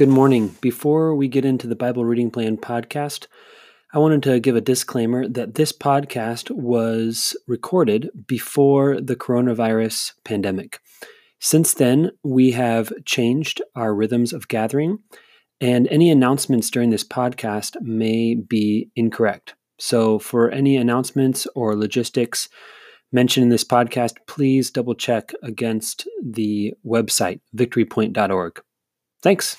Good morning. Before we get into the Bible Reading Plan podcast, I wanted to give a disclaimer that this podcast was recorded before the coronavirus pandemic. Since then, we have changed our rhythms of gathering, and any announcements during this podcast may be incorrect. So, for any announcements or logistics mentioned in this podcast, please double check against the website, victorypoint.org. Thanks.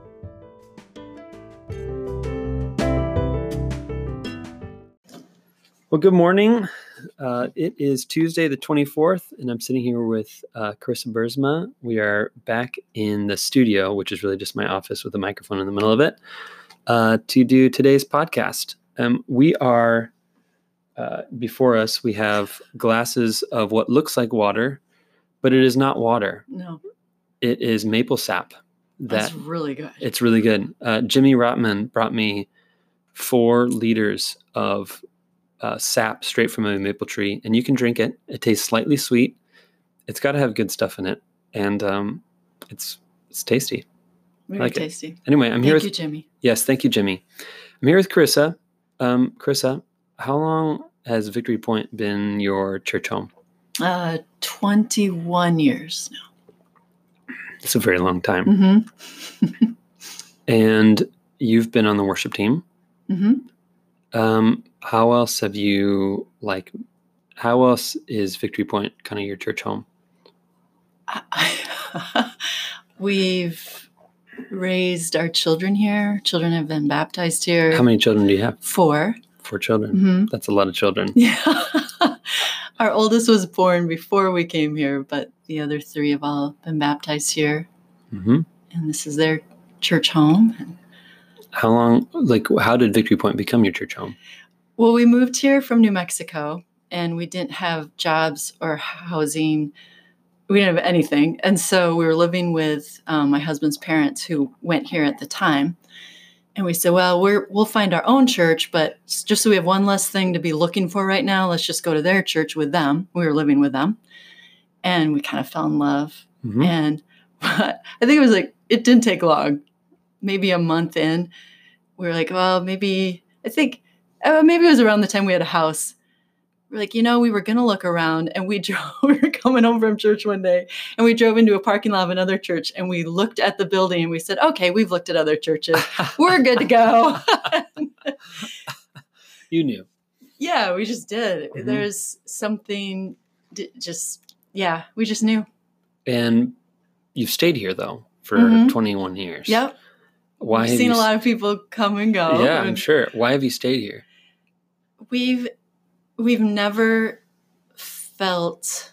Well, good morning. Uh, it is Tuesday, the 24th, and I'm sitting here with uh, Carissa Bursma. We are back in the studio, which is really just my office with a microphone in the middle of it, uh, to do today's podcast. Um, we are, uh, before us, we have glasses of what looks like water, but it is not water. No, It is maple sap. That that's really good. it's really good. Uh, Jimmy Rotman brought me four liters of uh, sap straight from a maple tree, and you can drink it. It tastes slightly sweet. It's got to have good stuff in it, and um, it's it's tasty. Very like it. tasty. Anyway, I'm Thank here you, with Jimmy. yes, thank you, Jimmy. I'm here with Carissa. Um, Carissa, how long has Victory Point been your church home? Uh, 21 years now. It's a very long time. Mm-hmm. and you've been on the worship team. Mm-hmm. Um, how else have you like? How else is Victory Point kind of your church home? We've raised our children here. Children have been baptized here. How many children do you have? Four. Four children. hmm That's a lot of children. Yeah. our oldest was born before we came here, but the other three have all been baptized here. hmm And this is their church home. How long? Like, how did Victory Point become your church home? Well, we moved here from New Mexico and we didn't have jobs or housing. We didn't have anything. And so we were living with um, my husband's parents who went here at the time. And we said, well, we're, we'll find our own church, but just so we have one less thing to be looking for right now, let's just go to their church with them. We were living with them. And we kind of fell in love. Mhm. And I think it was like, it didn't take long, maybe a month in. We were like, well, maybe, I think, uh, maybe it was around the time we had a house. We're like, you know, we were going to look around and we drove, we were coming home from church one day and we drove into a parking lot of another church and we looked at the building and we said, okay, we've looked at other churches. We're good to go. you knew. yeah, we just did. Mhm. There's something d- just, yeah, we just knew. And you've stayed here though for Mhm. 21 years. Yep. Why We've seen you a lot of people come and go. Yeah, I'm sure. Why have you stayed here? We've we've never felt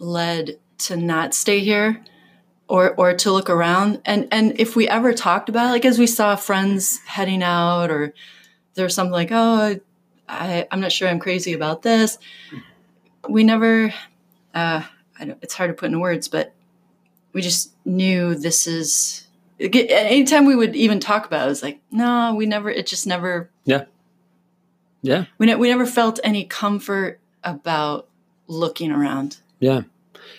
led to not stay here or or to look around. And and if we ever talked about it, like as we saw friends heading out or there's something like, oh, I, I'm not sure I'm crazy about this. We never uh I don't, it's hard to put into words, but we just knew this is anytime we would even talk about it, it was like, no, we never it just never Yeah. Yeah. We, ne- we never felt any comfort about looking around. Yeah.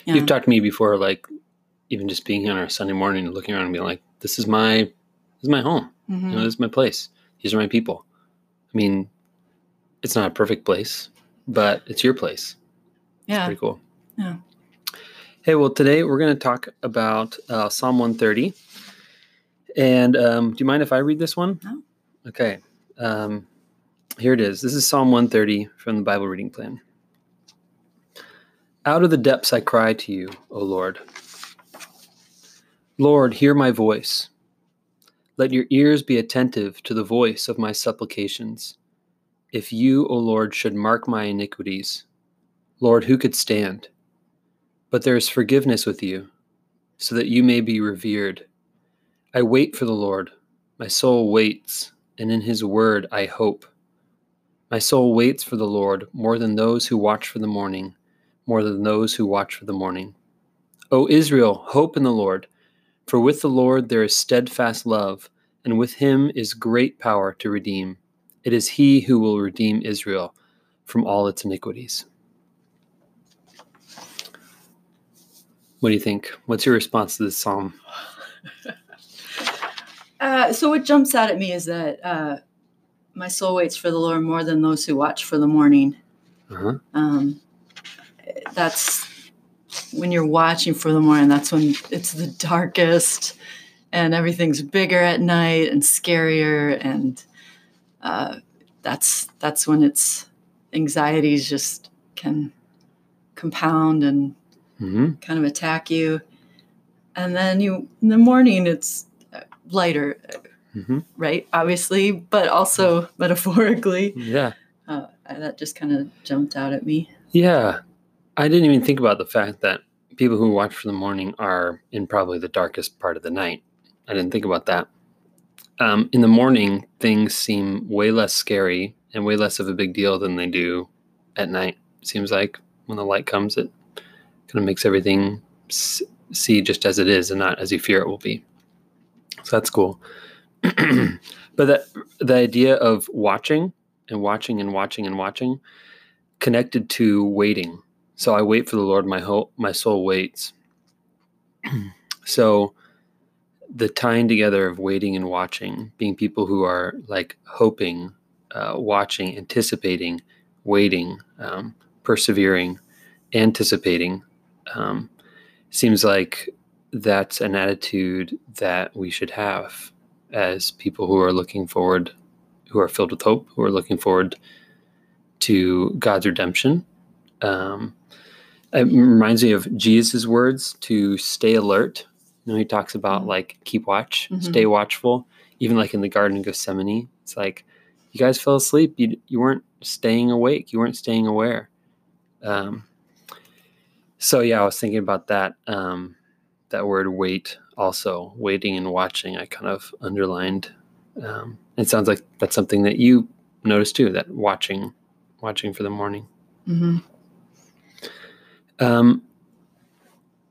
Yeah. You've talked to me before, like even just being here on a Sunday morning and looking around and being like, this is my, this is my home. Mhm. You know, this is my place. These are my people. I mean, it's not a perfect place, but it's your place. It's yeah. pretty cool. Yeah. Hey, well, today we're going to talk about uh, Psalm 130. And um, do you mind if I read this one? No. Okay. Um, here it is. This is Psalm 130 from the Bible reading plan. Out of the depths I cry to you, O Lord. Lord, hear my voice. Let your ears be attentive to the voice of my supplications. If you, O Lord, should mark my iniquities, Lord, who could stand? But there is forgiveness with you, so that you may be revered. I wait for the Lord. My soul waits, and in his word I hope. My soul waits for the Lord more than those who watch for the morning, more than those who watch for the morning. O Israel, hope in the Lord, for with the Lord there is steadfast love, and with him is great power to redeem. It is he who will redeem Israel from all its iniquities. What do you think? What's your response to this psalm? Uh, so what jumps out at me is that uh, my soul waits for the Lord more than those who watch for the morning. Uh-huh. Um, that's when you're watching for the morning. That's when it's the darkest, and everything's bigger at night and scarier, and uh, that's that's when it's anxieties just can compound and hmm kind of attack you. And then you in the morning it's lighter, hmm right? Obviously, but also metaphorically. Yeah. Uh, that just kind of jumped out at me. Yeah. I didn't even think about the fact that people who watch for the morning are in probably the darkest part of the night. I didn't think about that. Um, in the morning, things seem way less scary and way less of a big deal than they do at night. Seems like when the light comes, it kind of makes everything s- see just as it is and not as you fear it will be. So that's cool. but that the idea of watching and watching and watching and watching connected to waiting. So I wait for the Lord. My hope, my soul waits. so the tying together of waiting and watching, being people who are like hoping, uh, watching, anticipating, waiting, um, persevering, anticipating, um, seems like that's an attitude that we should have as people who are looking forward, who are filled with hope, who are looking forward to God's redemption. Um, it reminds me of Jesus' words to stay alert. You know, he talks about Mhm. like keep watch, Mhm. stay watchful. Even like in the Garden of Gethsemane, it's like you guys fell asleep. You you weren't staying awake. You weren't staying aware. Um, so yeah, I was thinking about that. Um, that word wait also waiting and watching. I kind of underlined. Um, it sounds like that's something that you noticed too. That watching, watching for the morning. hmm Um,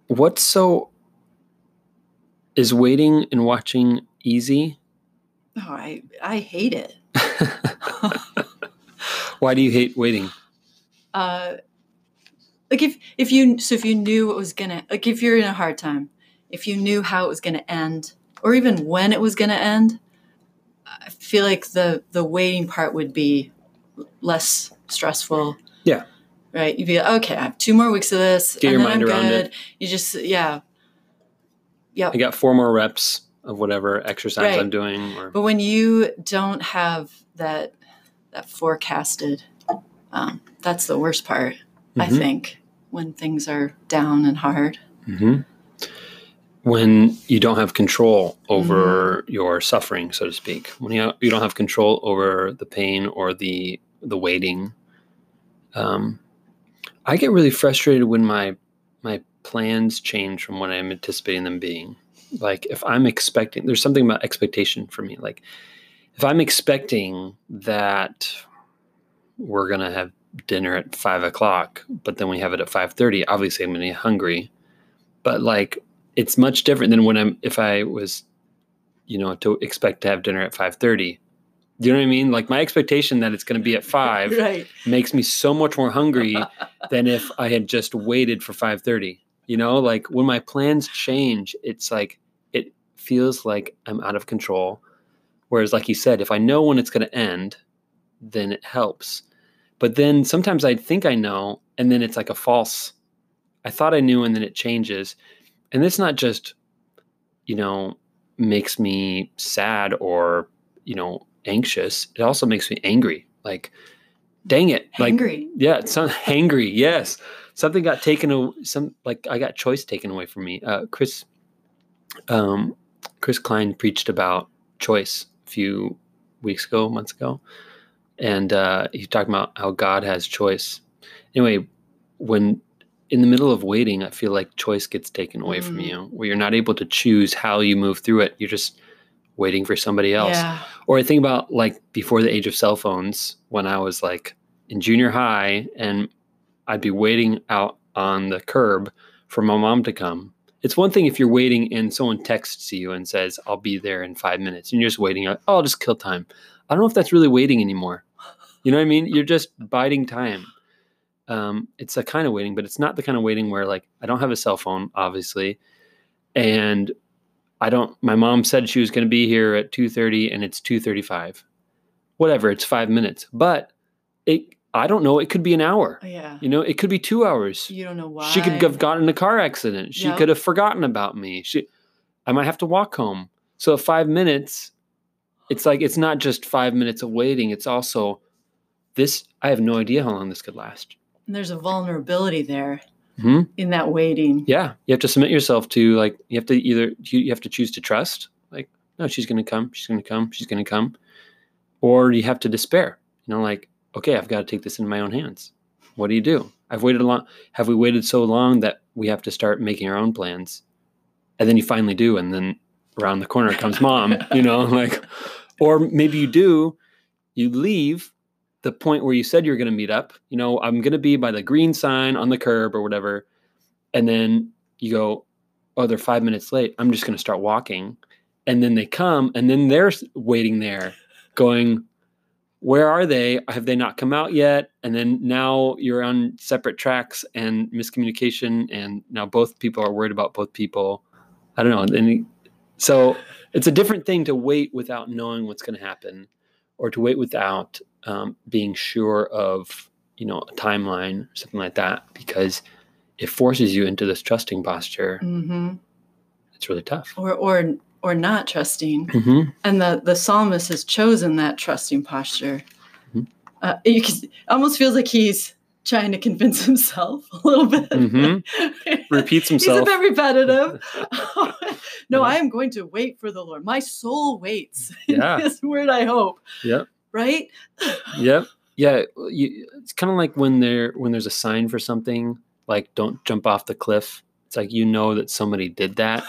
what's so is waiting and watching easy? Oh, I I hate it. Why do you hate waiting? uh, like if if you so if you knew what was gonna like if you're in a hard time, if you knew how it was gonna end, or even when it was gonna end, I feel like the the waiting part would be less stressful. Yeah. Right. You'd be like, okay. I have two more weeks of this, Get and your mind I'm around good. it. You just yeah. Yep. I got four more reps of whatever exercise Right. I'm doing. Or But when you don't have that that forecasted, um, that's the worst part. I Mhm. think when things are down and hard. Mhm. when you don't have control over your suffering, so to speak, when you, you don't have control over the pain or the the waiting, um, I get really frustrated when my my plans change from what I'm anticipating them being. Like if I'm expecting, there's something about expectation for me. Like if I'm expecting that we're gonna have dinner at five o'clock, but then we have it at five thirty. Obviously, I'm gonna be hungry. But like, it's much different than when I'm if I was, you know, to expect to have dinner at five thirty. Do you know what I mean? Like my expectation that it's gonna be at five Right. makes me so much more hungry than if I had just waited for 5:30. You know, like when my plans change, it's like it feels like I'm out of control. Whereas like you said, if I know when it's going to end, then it helps. But then sometimes I think I know and then it's like a false I thought I knew and then it changes. And this not just you know makes me sad or, you know, anxious. It also makes me angry. Like dang it. Like Angry. yeah, it sounds hangry. Yes, something got taken. away. Some like I got choice taken away from me. Uh, Chris, um, Chris Klein preached about choice a few weeks ago, months ago, and uh, he talked about how God has choice. Anyway, when in the middle of waiting, I feel like choice gets taken away from Mm. you, where you're not able to choose how you move through it. You're just waiting for somebody else. Yeah. Or I think about like before the age of cell phones when I was like in junior high and I'd be waiting out on the curb for my mom to come. It's one thing if you're waiting and someone texts you and says, I'll be there in five minutes, and you're just waiting, oh, I'll just kill time. I don't know if that's really waiting anymore. You know what I mean? You're just biding time. Um, it's a kind of waiting, but it's not the kind of waiting where like I don't have a cell phone, obviously, and I don't. My mom said she was going to be here at two thirty, and it's two thirty-five. Whatever, it's five minutes, but it. I don't know. It could be an hour. Yeah. You know, it could be two hours. You don't know why. She could have gotten in a car accident. She Yep. could have forgotten about me. She, I might have to walk home. So five minutes, it's like it's not just five minutes of waiting. It's also this. I have no idea how long this could last. And there's a vulnerability there hmm in that waiting. Yeah, you have to submit yourself to like you have to either you you have to choose to trust. Like no, she's going to come. She's going to come. She's going to come, or you have to despair. You know, like okay, I've got to take this in my own hands. What do you do? I've waited a long. Have we waited so long that we have to start making our own plans? And then you finally do, and then around the corner comes mom. you know, like, or maybe you do. You leave the point where you said you're going to meet up. You know, I'm going to be by the green sign on the curb or whatever, and then you go, oh, they're five minutes late. I'm just going to start walking, and then they come, and then they're waiting there, going where are they? Have they not come out yet? And then now you're on separate tracks and miscommunication, and now both people are worried about both people. I don't know. And so it's a different thing to wait without knowing what's going to happen, or to wait without um, being sure of you know a timeline, or something like that, because it forces you into this trusting posture. hmm It's really tough. Or or or not trusting. hmm And the the psalmist has chosen that trusting posture. Mhm. Uh, can, it almost feels like he's trying to convince himself a little bit. Mhm. Repeats himself. He's a bit repetitive. no, Yeah. I am going to wait for the Lord. My soul waits. Yeah. His word, I hope. Yep. Right? yep. Yeah you, it's kind of like when there when there's a sign for something like don't jump off the cliff. It's like you know that somebody did that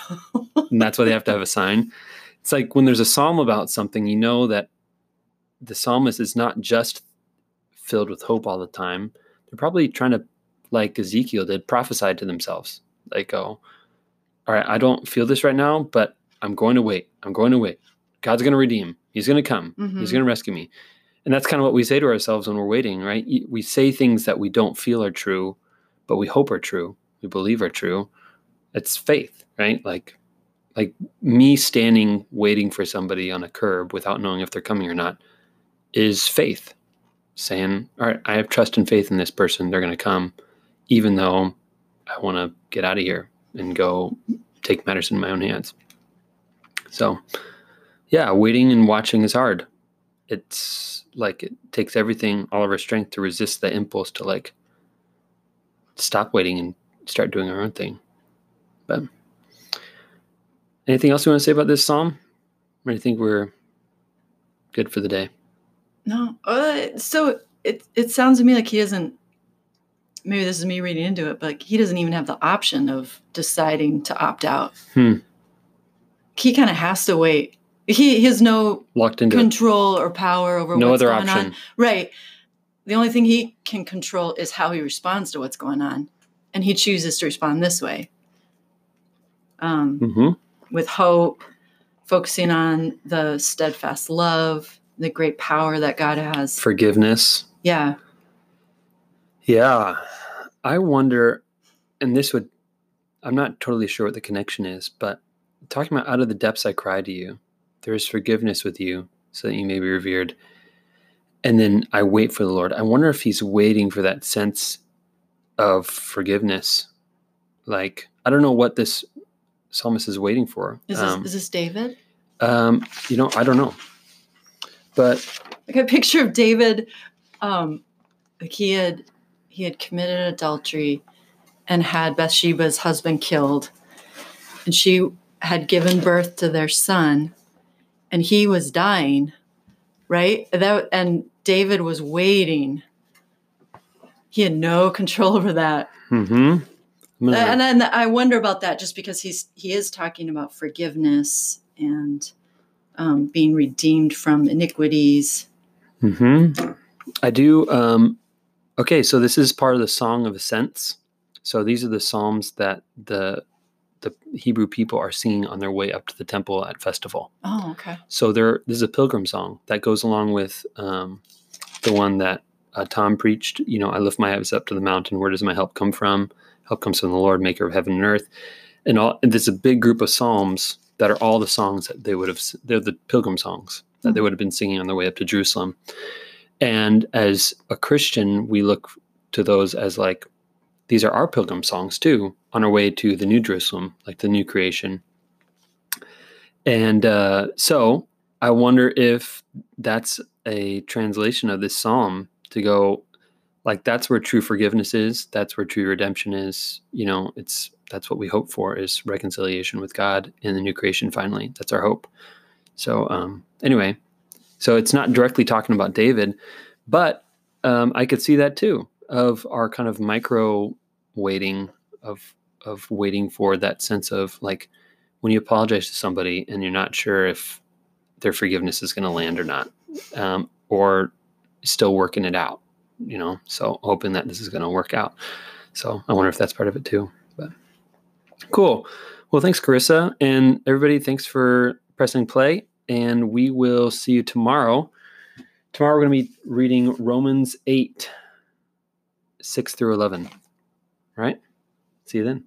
and that's why they have to have a sign. It's like when there's a psalm about something you know that the psalmist is not just filled with hope all the time. They're probably trying to like ezekiel did prophesy to themselves. Like oh all right i don't feel this right now but i'm going to wait. I'm going to wait god's going to redeem. He's going to come. He's Mhm. going to rescue me. And that's kind of what we say to ourselves when we're waiting right? We say things that we don't feel are true but we hope are true. We believe are true. It's faith right? Like like me standing waiting for somebody on a curb without knowing if they're coming or not is faith. Saying all right i have trust and faith in this person. They're going to come even though i want to get out of here and go take matters in my own hands. So yeah waiting and watching is hard it's like it takes everything all of our strength to resist the impulse to like stop waiting and start doing our own thing but anything else you want to say about this psalm or do you think we're good for the day No. Uh, so it it sounds to me like he doesn't. Maybe this is me reading into it, but he doesn't even have the option of deciding to opt out. Hmm. He kind of has to wait. He, he has no locked into it. control or power over no what's other going option on. Right. The only thing he can control is how he responds to what's going on, and he chooses to respond this way. Um, hmm with hope, focusing on the steadfast love, the great power that God has. forgiveness yeah. Yeah. I wonder, and this would, I'm not totally sure what the connection is, but talking about out of the depths I cry to you, there is forgiveness with you so that you may be revered. And then I wait for the Lord. I wonder if he's waiting for that sense of forgiveness. Like, I don't know what this psalmist is waiting for. Is this, um, is this David? um, you know, I don't know. But Like a picture of David. Um, like he had he had committed adultery and had Bathsheba's husband killed, and she had given birth to their son, and he was dying, right? That and David was waiting. He had no control over that. hmm and and I wonder about that just because he's he is talking about forgiveness and um, being redeemed from iniquities. Hmm. I do. Um, okay, so this is part of the Song of Ascents. So these are the psalms that the the Hebrew people are singing on their way up to the temple at festival. Oh, okay. So there, this is a pilgrim song that goes along with um, the one that uh, Tom preached. You know, I lift my eyes up to the mountain. Where does my help come from? Help comes from the Lord, Maker of heaven and earth. And all and there's a big group of psalms that are all the songs that they would have. They're the pilgrim songs that mm-hmm. they would have been singing on their way up to Jerusalem. And as a Christian, we look to those as like these are our pilgrim songs too, on our way to the New Jerusalem, like the new creation. And uh, so I wonder if that's a translation of this psalm to go like that's where true forgiveness is that's where true redemption is you know it's that's what we hope for is reconciliation with god in the new creation finally. That's our hope. So um anyway so it's not directly talking about david but um, i could see that too of our kind of micro waiting of of waiting for that sense of like when you apologize to somebody and you're not sure if their forgiveness is going to land or not um, or still working it out you know? So hoping that this is going to work out. So i wonder if that's part of it too but cool. Well thanks carissa and everybody thanks for pressing play and we will see you tomorrow. Tomorrow we're going to be reading romans 8 6 through 11 all right. See you then.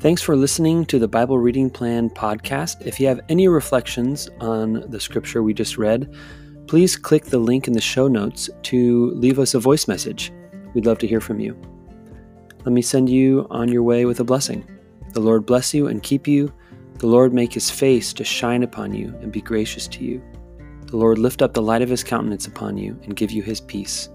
Thanks for listening to the Bible Reading Plan podcast. If you have any reflections on the scripture we just read, please click the link in the show notes to leave us a voice message. We'd love to hear from you. Let me send you on your way with a blessing. The Lord bless you and keep you. The Lord make his face to shine upon you and be gracious to you. The Lord lift up the light of his countenance upon you and give you his peace.